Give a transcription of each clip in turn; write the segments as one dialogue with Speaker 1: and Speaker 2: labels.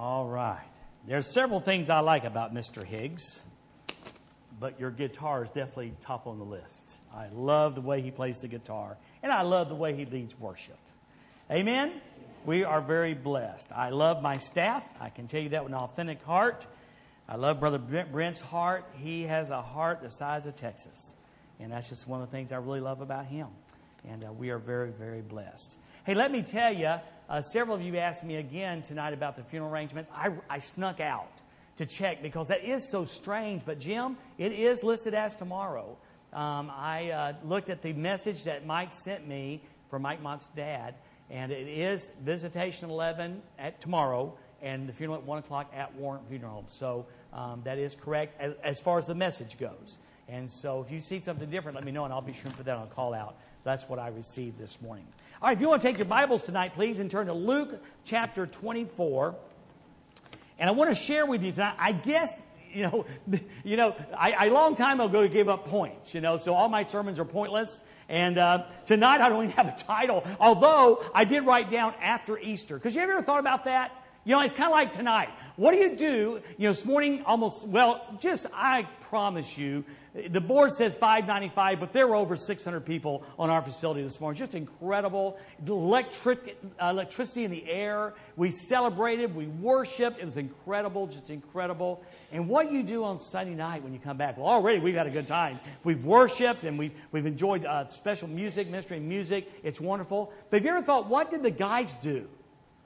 Speaker 1: All right. There's several things I like about Mr. Higgs, but your guitar is definitely top on the list. I love the way he plays the guitar, and I love the way he leads worship. Amen? We are very blessed. I love my staff. I can tell you that with an authentic heart. I love Brother Brent's heart. He has a heart the size of Texas. And that's just one of the things I really love about him. And uh, we are very, very blessed. Hey, let me tell you, uh, several of you asked me again tonight about the funeral arrangements. I, I snuck out to check because that is so strange. But, Jim, it is listed as tomorrow. Um, I uh, looked at the message that Mike sent me for Mike Mott's dad, and it is visitation 11 at tomorrow and the funeral at 1 o'clock at Warrant Funeral Home. So um, that is correct as, as, far as the message goes. And so if you see something different, let me know, and I'll be sure to put that on a call out. That's what I received this morning. All right, if you want to take your Bibles tonight, please, and turn to Luke chapter 24. And I want to share with you tonight, I guess, you know, you know, I, a long time ago gave up points, you know, so all my sermons are pointless. And uh, tonight I don't even have a title, although I did write down after Easter. Because you ever thought about that? You know, it's kind of like tonight. What do you do? You know, this morning almost, well, just, I promise you, the board says 595, but there were over 600 people on our facility this morning. Just incredible. Electric, electricity in the air. We celebrated, we worshiped. It was incredible, just incredible. And what you do on Sunday night when you come back, well, already we've had a good time. We've worshiped and we've, we've enjoyed uh, special music, ministry music. It's wonderful. But have you ever thought, what did the guys do?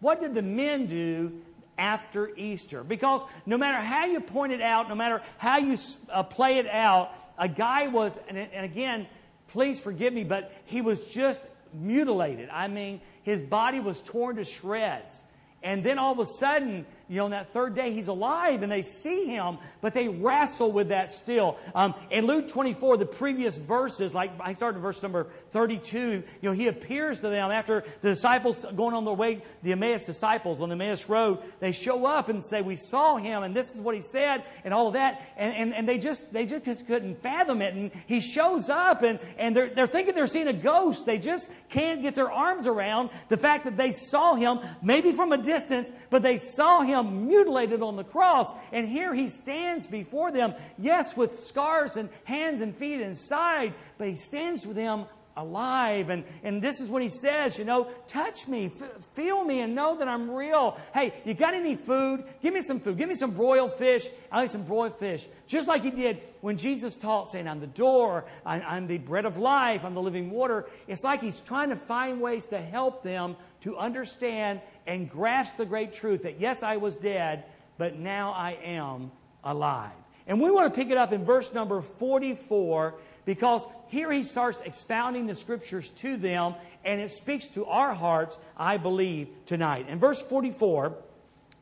Speaker 1: What did the men do after Easter? Because no matter how you point it out, no matter how you uh, play it out, a guy was, and, and again, please forgive me, but he was just mutilated. I mean, his body was torn to shreds. And then all of a sudden, you know, on that third day, he's alive and they see him, but they wrestle with that still. Um, in Luke 24, the previous verses, like I started in verse number 32, you know, he appears to them after the disciples going on their way, the Emmaus disciples on the Emmaus Road, they show up and say, We saw him and this is what he said and all of that. And, and, and they just, they just couldn't fathom it. And he shows up and, and they're, they're thinking they're seeing a ghost. They just can't get their arms around the fact that they saw him, maybe from a distance, but they saw him him mutilated on the cross. And here he stands before them, yes, with scars and hands and feet inside, but he stands with them alive. And, and this is what he says, you know, touch me, f- feel me, and know that I'm real. Hey, you got any food? Give me some food. Give me some broiled fish. I'll eat some broiled fish. Just like he did when Jesus taught, saying, I'm the door, I'm, I'm the bread of life, I'm the living water. It's like he's trying to find ways to help them to understand and grasp the great truth that yes, I was dead, but now I am alive. And we want to pick it up in verse number 44 because here he starts expounding the scriptures to them and it speaks to our hearts, I believe, tonight. In verse 44,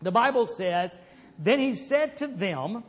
Speaker 1: the Bible says, Then he said to them,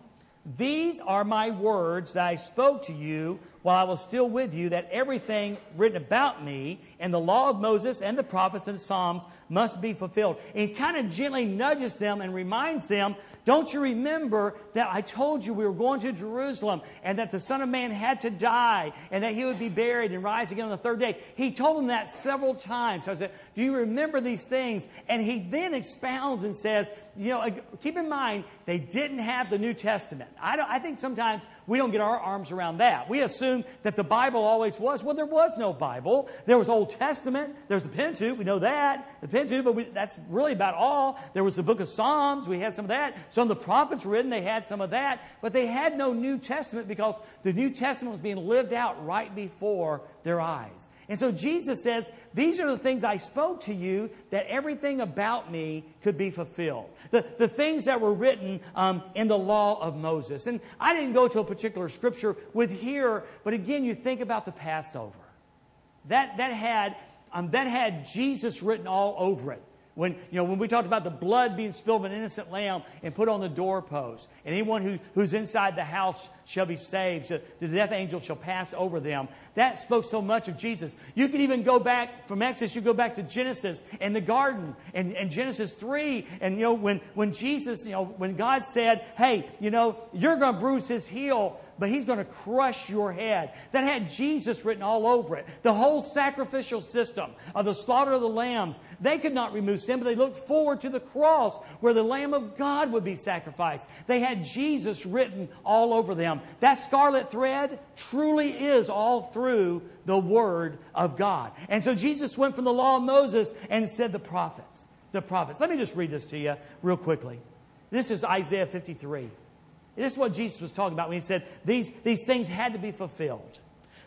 Speaker 1: These are my words that I spoke to you while I was still with you, that everything written about me and the law of Moses and the prophets and Psalms must be fulfilled. And he kind of gently nudges them and reminds them, don't you remember that I told you we were going to Jerusalem and that the Son of Man had to die and that he would be buried and rise again on the third day? He told them that several times. So I said, do you remember these things? And he then expounds and says, you know, keep in mind, they didn't have the New Testament. I, I think sometimes we don't get our arms around that. We assume that the Bible always was. Well, there was no Bible. There was Old Testament. There's the Pentateuch. We know that. The Pentateuch, but we, that's really about all. There was the book of Psalms. We had some of that. Some of the prophets written. They had some of that. But they had no New Testament because the New Testament was being lived out right before their eyes. And so Jesus says, These are the things I spoke to you that everything about me could be fulfilled. The, the things that were written um, in the law of Moses. And I didn't go to a particular scripture with here, but again, you think about the Passover. That, that, had, um, that had Jesus written all over it. When, you know, when we talked about the blood being spilled of an innocent lamb and put on the doorpost, and anyone who, who's inside the house shall be saved, so the death angel shall pass over them. That spoke so much of Jesus. You can even go back from Exodus, you go back to Genesis and the garden and, and Genesis 3. And, you know, when, when Jesus, you know, when God said, hey, you know, you're going to bruise his heel, but he's going to crush your head. That had Jesus written all over it. The whole sacrificial system of the slaughter of the lambs, they could not remove sin, but they looked forward to the cross where the Lamb of God would be sacrificed. They had Jesus written all over them. That scarlet thread truly is all through the Word of God. And so Jesus went from the law of Moses and said the prophets. The prophets. Let me just read this to you real quickly. This is Isaiah 53. This is what Jesus was talking about when he said these, these things had to be fulfilled.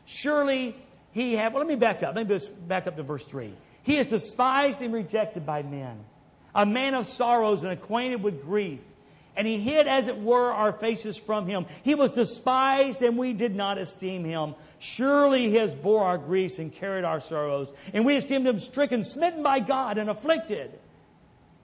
Speaker 1: Surely he had, well, let me back up. Let me just back up to verse 3. He is despised and rejected by men, a man of sorrows and acquainted with grief. And he hid, as it were, our faces from him. He was despised, and we did not esteem him. Surely he has bore our griefs and carried our sorrows. And we esteemed him stricken, smitten by God, and afflicted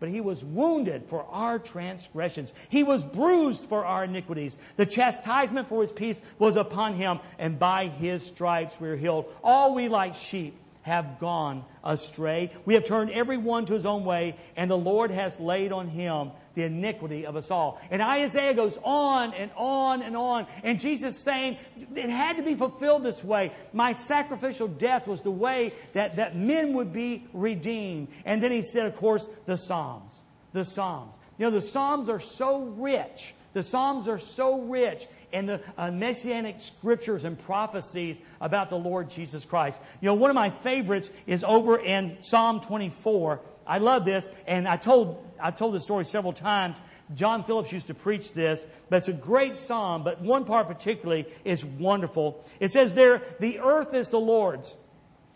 Speaker 1: but he was wounded for our transgressions. He was bruised for our iniquities. The chastisement for his peace was upon him, and by his stripes we are healed. All we like sheep have gone astray. We have turned every one to his own way, and the Lord has laid on him the iniquity of us all. And Isaiah goes on and on and on. And Jesus saying, it had to be fulfilled this way. My sacrificial death was the way that, that men would be redeemed. And then he said, of course, the Psalms. The Psalms. You know, the Psalms are so rich. The Psalms are so rich and the uh, messianic scriptures and prophecies about the Lord Jesus Christ. You know, one of my favorites is over in Psalm 24. I love this, and I told I told this story several times. John Phillips used to preach this, but it's a great psalm, but one part particularly is wonderful. It says there, the earth is the Lord's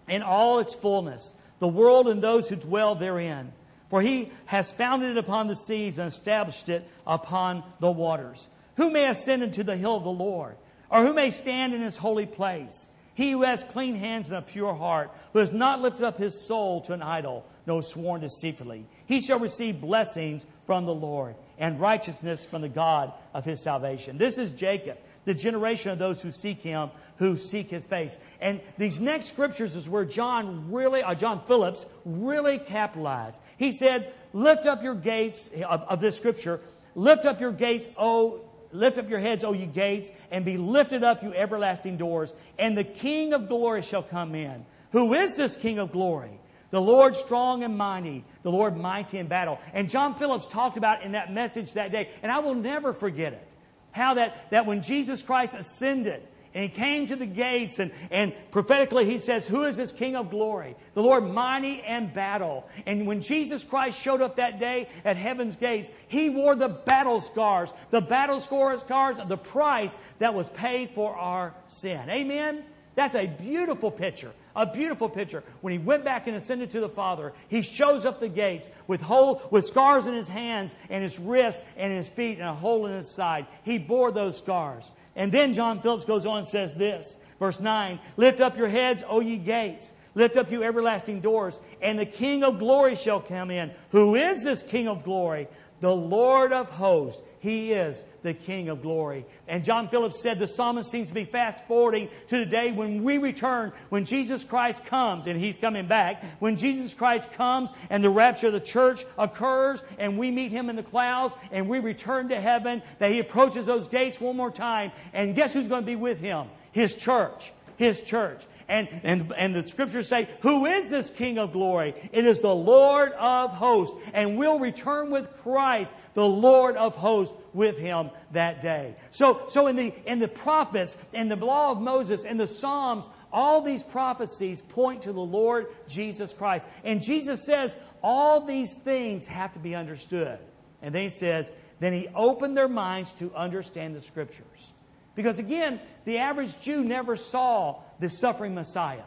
Speaker 1: in all its fullness, the world and those who dwell therein. For he has founded it upon the seas and established it upon the waters. Who may ascend into the hill of the Lord? Or who may stand in his holy place? He who has clean hands and a pure heart, who has not lifted up his soul to an idol, nor sworn deceitfully. He shall receive blessings from the Lord and righteousness from the God of his salvation. This is Jacob, the generation of those who seek him, who seek his face. And these next scriptures is where John really, or uh, John Phillips really capitalized. He said, lift up your gates of, of this scripture, lift up your gates, O Lift up your heads, O ye gates, and be lifted up, you everlasting doors, and the King of glory shall come in. Who is this King of glory? The Lord strong and mighty, the Lord mighty in battle. And John Phillips talked about in that message that day, and I will never forget it. How that, that when Jesus Christ ascended, and he came to the gates, and, and prophetically he says, Who is this King of glory? The Lord mighty and battle. And when Jesus Christ showed up that day at heaven's gates, he wore the battle scars, the battle scars of the price that was paid for our sin. Amen? That's a beautiful picture. A beautiful picture. When he went back and ascended to the Father, he shows up the gates with hole, with scars in his hands and his wrists and his feet and a hole in his side. He bore those scars. And then John Phillips goes on and says this, verse 9 Lift up your heads, O ye gates. Lift up you everlasting doors, and the King of glory shall come in. Who is this King of glory? The Lord of hosts. He is the King of glory. And John Phillips said the psalmist seems to be fast forwarding to the day when we return, when Jesus Christ comes, and he's coming back. When Jesus Christ comes and the rapture of the church occurs, and we meet him in the clouds, and we return to heaven, that he approaches those gates one more time. And guess who's going to be with him? His church. His church. And, and, and the scriptures say, Who is this King of glory? It is the Lord of hosts. And we'll return with Christ, the Lord of hosts, with him that day. So, so in, the, in the prophets, in the law of Moses, in the Psalms, all these prophecies point to the Lord Jesus Christ. And Jesus says, all these things have to be understood. And then he says, then he opened their minds to understand the scriptures. Because again, the average Jew never saw the suffering Messiah.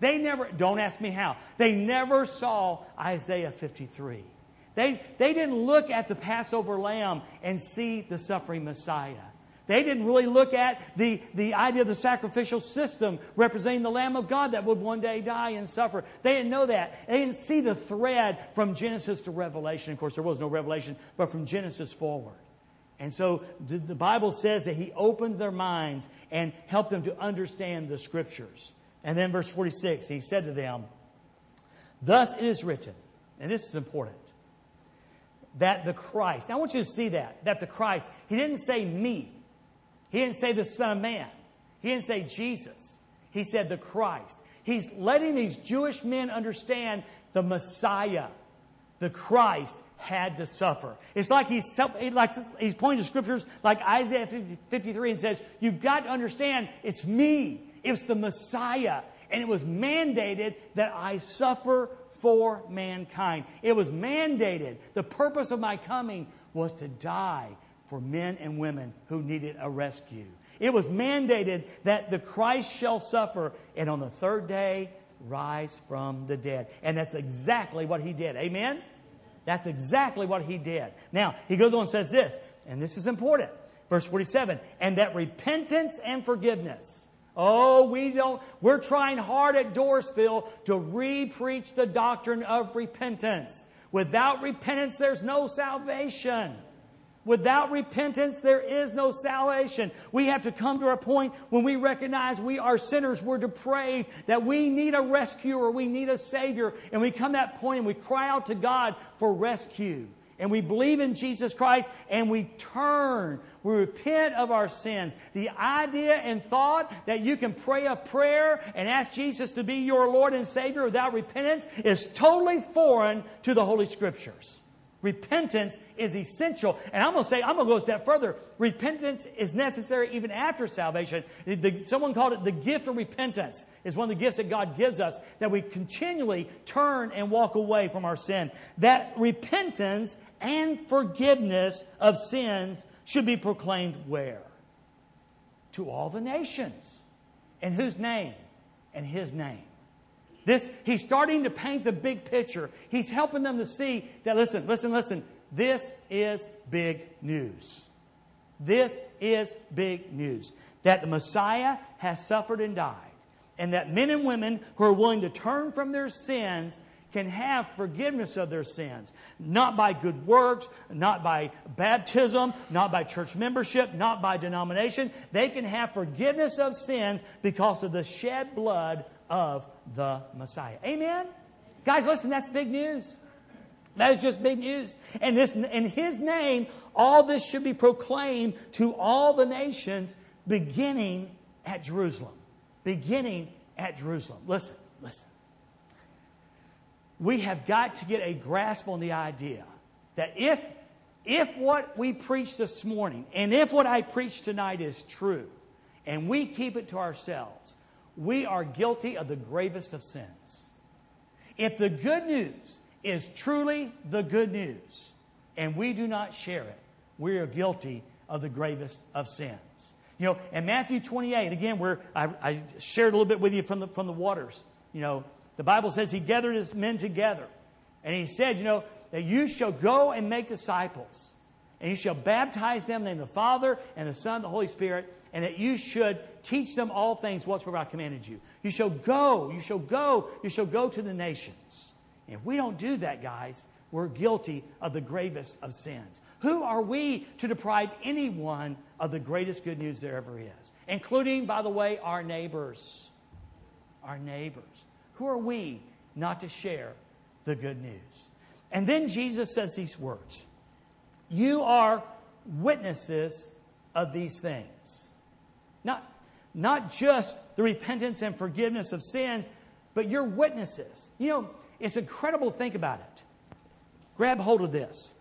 Speaker 1: They never, don't ask me how, they never saw Isaiah 53. They, they didn't look at the Passover lamb and see the suffering Messiah. They didn't really look at the, the idea of the sacrificial system representing the Lamb of God that would one day die and suffer. They didn't know that. They didn't see the thread from Genesis to Revelation. Of course, there was no Revelation, but from Genesis forward. And so the Bible says that he opened their minds and helped them to understand the scriptures. And then verse 46, he said to them, Thus it is written, and this is important, that the Christ, now I want you to see that, that the Christ, he didn't say me. He didn't say the Son of Man. He didn't say Jesus. He said the Christ. He's letting these Jewish men understand the Messiah, the Christ, had to suffer. It's like he's, like he's pointing to scriptures like Isaiah 53 and says, You've got to understand it's me. It's the Messiah. And it was mandated that I suffer for mankind. It was mandated. The purpose of my coming was to die for men and women who needed a rescue. It was mandated that the Christ shall suffer and on the third day rise from the dead. And that's exactly what he did. Amen? That's exactly what he did. Now, he goes on and says this, and this is important. Verse 47 and that repentance and forgiveness. Oh, we don't, we're trying hard at Doorsville to re preach the doctrine of repentance. Without repentance, there's no salvation. Without repentance, there is no salvation. We have to come to a point when we recognize we are sinners, we're depraved, that we need a rescuer, we need a Savior. And we come that point and we cry out to God for rescue. And we believe in Jesus Christ and we turn. We repent of our sins. The idea and thought that you can pray a prayer and ask Jesus to be your Lord and Savior without repentance is totally foreign to the Holy Scriptures. Repentance is essential. And I'm going to say, I'm going to go a step further. Repentance is necessary even after salvation. The, someone called it the gift of repentance. Is one of the gifts that God gives us that we continually turn and walk away from our sin. That repentance and forgiveness of sins should be proclaimed where? To all the nations. In whose name? In His name. This, he's starting to paint the big picture. He's helping them to see that, listen, listen, listen, this is big news. This is big news. That the Messiah has suffered and died, and that men and women who are willing to turn from their sins can have forgiveness of their sins. Not by good works, not by baptism, not by church membership, not by denomination. They can have forgiveness of sins because of the shed blood of the Messiah. Amen? Guys, listen, that's big news. That is just big news. And this, in His name, all this should be proclaimed to all the nations, beginning at Jerusalem. Beginning at Jerusalem. Listen, listen. We have got to get a grasp on the idea that if, if what we preach this morning and if what I preach tonight is true, and we keep it to ourselves, we are guilty of the gravest of sins. If the good news is truly the good news and we do not share it, we are guilty of the gravest of sins. You know, in Matthew 28, again, where I, I shared a little bit with you from the, from the waters, you know, the Bible says he gathered his men together and he said, you know, that you shall go and make disciples and you shall baptize them in the name of the Father and the Son and the Holy Spirit and that you should teach them all things whatsoever I commanded you. You shall go, you shall go, you shall go to the nations. And if we don't do that, guys, we're guilty of the gravest of sins. Who are we to deprive anyone of the greatest good news there ever is? Including, by the way, our neighbors. Our neighbors. Who are we not to share the good news? And then Jesus says these words You are witnesses of these things. Not, not just the repentance and forgiveness of sins, but you're witnesses. You know, it's incredible to think about it. Grab hold of this.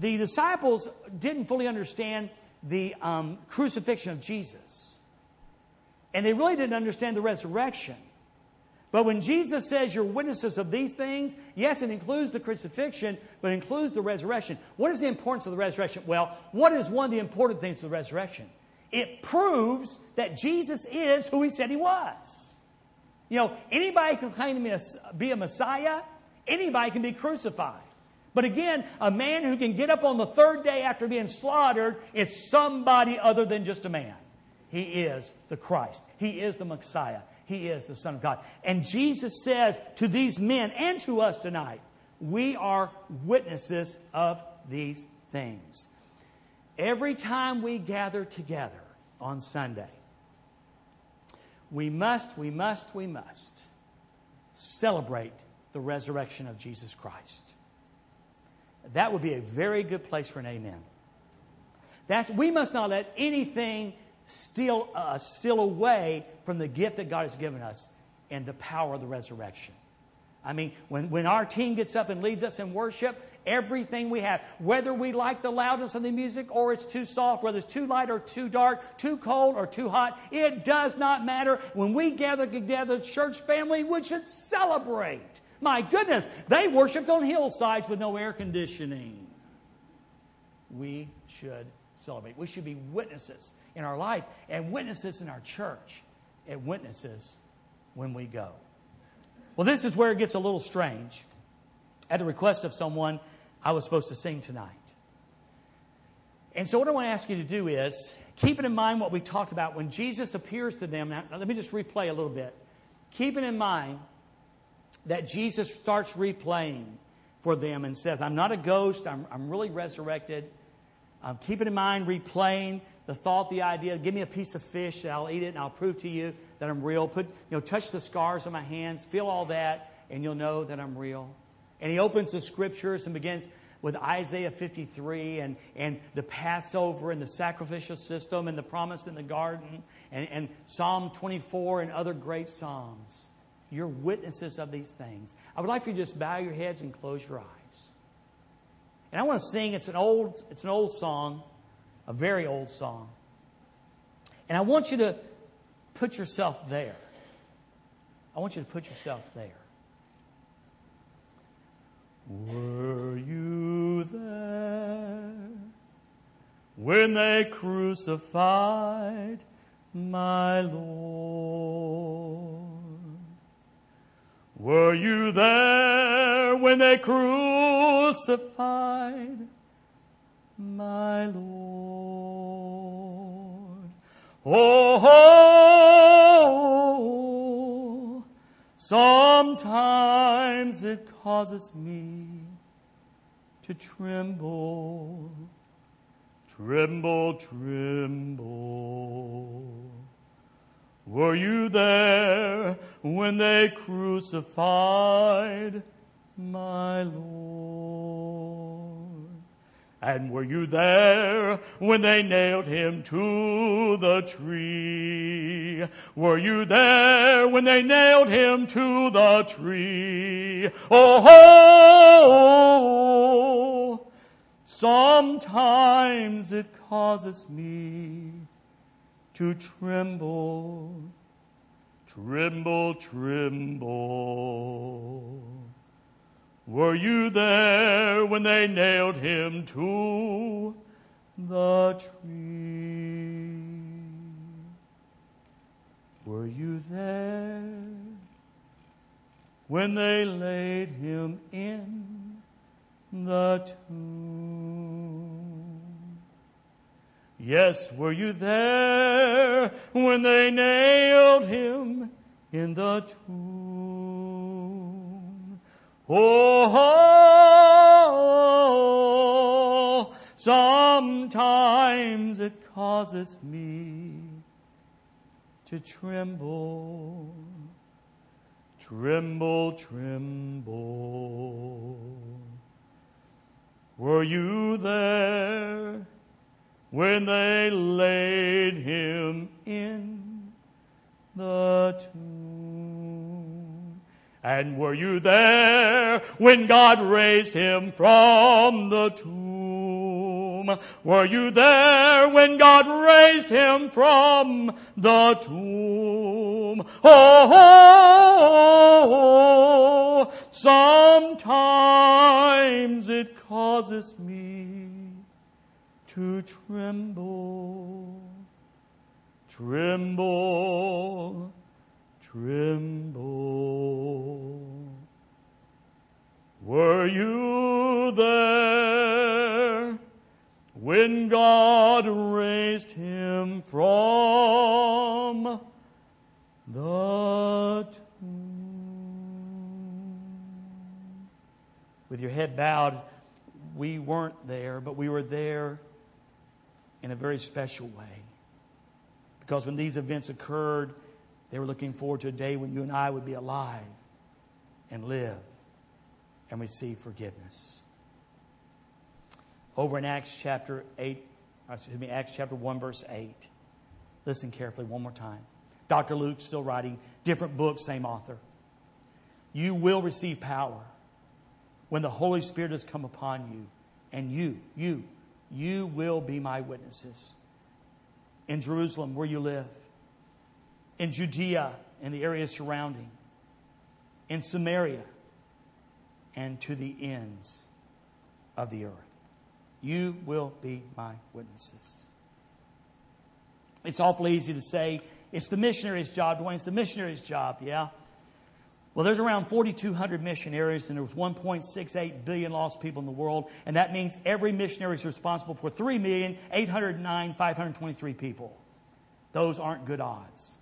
Speaker 1: The disciples didn't fully understand the um, crucifixion of Jesus, and they really didn't understand the resurrection. But when Jesus says you're witnesses of these things, yes, it includes the crucifixion, but includes the resurrection. What is the importance of the resurrection? Well, what is one of the important things of the resurrection? It proves that Jesus is who he said he was. You know, anybody can claim to be a Messiah, anybody can be crucified. But again, a man who can get up on the third day after being slaughtered is somebody other than just a man. He is the Christ. He is the Messiah. He is the Son of God. And Jesus says to these men and to us tonight, we are witnesses of these things every time we gather together on Sunday, we must, we must, we must celebrate the resurrection of Jesus Christ. That would be a very good place for an amen. That's, we must not let anything steal, uh, steal away from the gift that God has given us and the power of the resurrection. I mean, when, when our team gets up and leads us in worship, everything we have, whether we like the loudness of the music or it's too soft, whether it's too light or too dark, too cold or too hot, it does not matter. When we gather together, church family, we should celebrate. My goodness, they worshiped on hillsides with no air conditioning. We should celebrate. We should be witnesses in our life and witnesses in our church and witnesses when we go. Well, this is where it gets a little strange. At the request of someone, I was supposed to sing tonight. And so, what I want to ask you to do is, keeping in mind what we talked about when Jesus appears to them. Now, let me just replay a little bit. Keeping in mind that Jesus starts replaying for them and says, I'm not a ghost, I'm, I'm really resurrected. Um, keep it in mind, replaying the thought, the idea. Give me a piece of fish, and I'll eat it, and I'll prove to you that I'm real. Put, you know, touch the scars on my hands, feel all that, and you'll know that I'm real. And he opens the scriptures and begins with Isaiah 53 and, and the Passover and the sacrificial system and the promise in the garden and, and Psalm 24 and other great Psalms. You're witnesses of these things. I would like for you to just bow your heads and close your eyes. And I want to sing, it's an old, it's an old song, a very old song. And I want you to put yourself there. I want you to put yourself there. Were you there when they crucified my Lord? Were you there when they crucified my Lord? Oh, oh, sometimes it causes me to tremble, tremble, tremble. Were you there when they crucified my Lord? And were you there when they nailed him to the tree? Were you there when they nailed him to the tree? Oh, sometimes it causes me to tremble, tremble, tremble. Were you there when they nailed him to the tree? Were you there when they laid him in the tomb? Yes, were you there when they nailed him in the tomb? Oh, sometimes it causes me to tremble, tremble, tremble. Were you there? when they laid him in the tomb. And were you there when God raised him from the tomb? Were you there when God raised him from the tomb? Oh, sometimes it causes me to tremble, tremble, tremble. Were you there when God raised him from the tomb? With your head bowed, we weren't there, but we were there in a very special way. Because when these events occurred, they were looking forward to a day when you and I would be alive and live and receive forgiveness. Over in Acts chapter 8 uh, excuse me, Acts chapter 1, verse 8. Listen carefully one more time. Dr. Luke still writing, different books, same author. You will receive power when the Holy Spirit has come upon you, and you, you, you will be my witnesses in Jerusalem, where you live, in Judea and the area surrounding, in Samaria, and to the ends of the earth. You will be my witnesses. It's awfully easy to say, it's the missionary's job, Dwayne, it's the missionary's job, yeah? Well, there's around 4,200 missionaries, and there's 1.68 billion lost people in the world, and that means every missionary is responsible for 3,809,523 people. Those aren't good odds.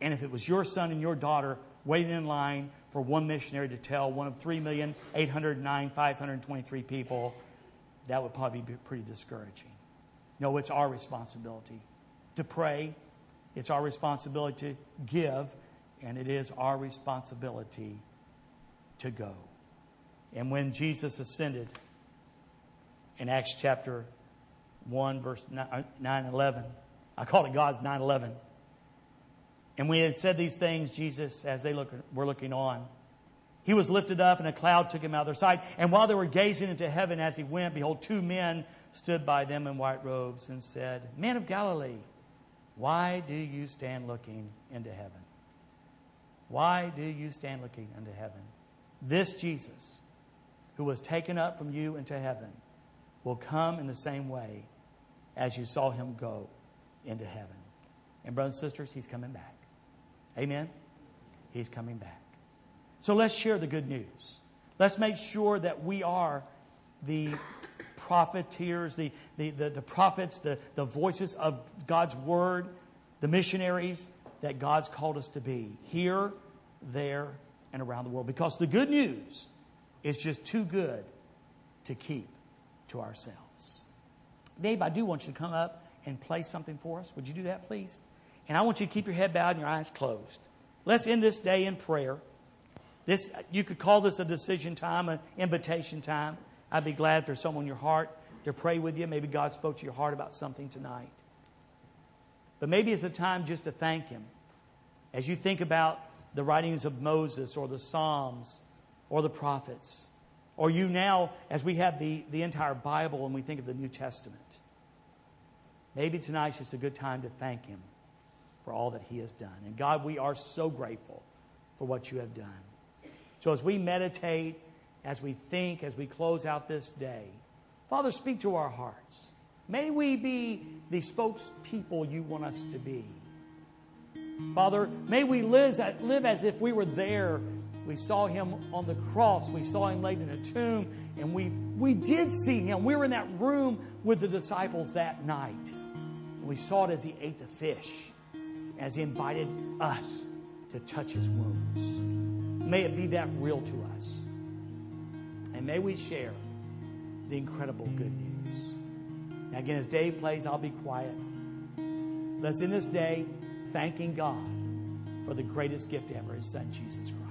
Speaker 1: And if it was your son and your daughter waiting in line for one missionary to tell one of 3,809,523 people, that would probably be pretty discouraging. No, it's our responsibility to pray, it's our responsibility to give and it is our responsibility to go. And when Jesus ascended in Acts chapter 1, verse 9 11, I call it God's 9 11. And when he had said these things, Jesus, as they look, were looking on, he was lifted up, and a cloud took him out of their sight. And while they were gazing into heaven as he went, behold, two men stood by them in white robes and said, Men of Galilee, why do you stand looking into heaven? Why do you stand looking into heaven? This Jesus, who was taken up from you into heaven, will come in the same way as you saw him go into heaven. And, brothers and sisters, he's coming back. Amen? He's coming back. So let's share the good news. Let's make sure that we are the profiteers, the, the, the, the prophets, the, the voices of God's word, the missionaries that God's called us to be here, there, and around the world. Because the good news is just too good to keep to ourselves. Dave, I do want you to come up and play something for us. Would you do that, please? And I want you to keep your head bowed and your eyes closed. Let's end this day in prayer. This, you could call this a decision time, an invitation time. I'd be glad if there's someone in your heart to pray with you. Maybe God spoke to your heart about something tonight. But maybe it's a time just to thank Him. As you think about the writings of Moses or the Psalms or the prophets, or you now, as we have the, the entire Bible and we think of the New Testament, maybe tonight's just a good time to thank Him for all that He has done. And God, we are so grateful for what you have done. So as we meditate, as we think, as we close out this day, Father, speak to our hearts. May we be the spokespeople you want us to be. Father, may we live, as if we were there. We saw him on the cross. We saw him laid in a tomb. And we, we did see him. We were in that room with the disciples that night. And we saw it as he ate the fish, as he invited us to touch his wounds. May it be that real to us. And may we share the incredible good news. Now, again, as Dave plays, I'll be quiet. Let's in this day thanking God for the greatest gift ever, his son, Jesus Christ.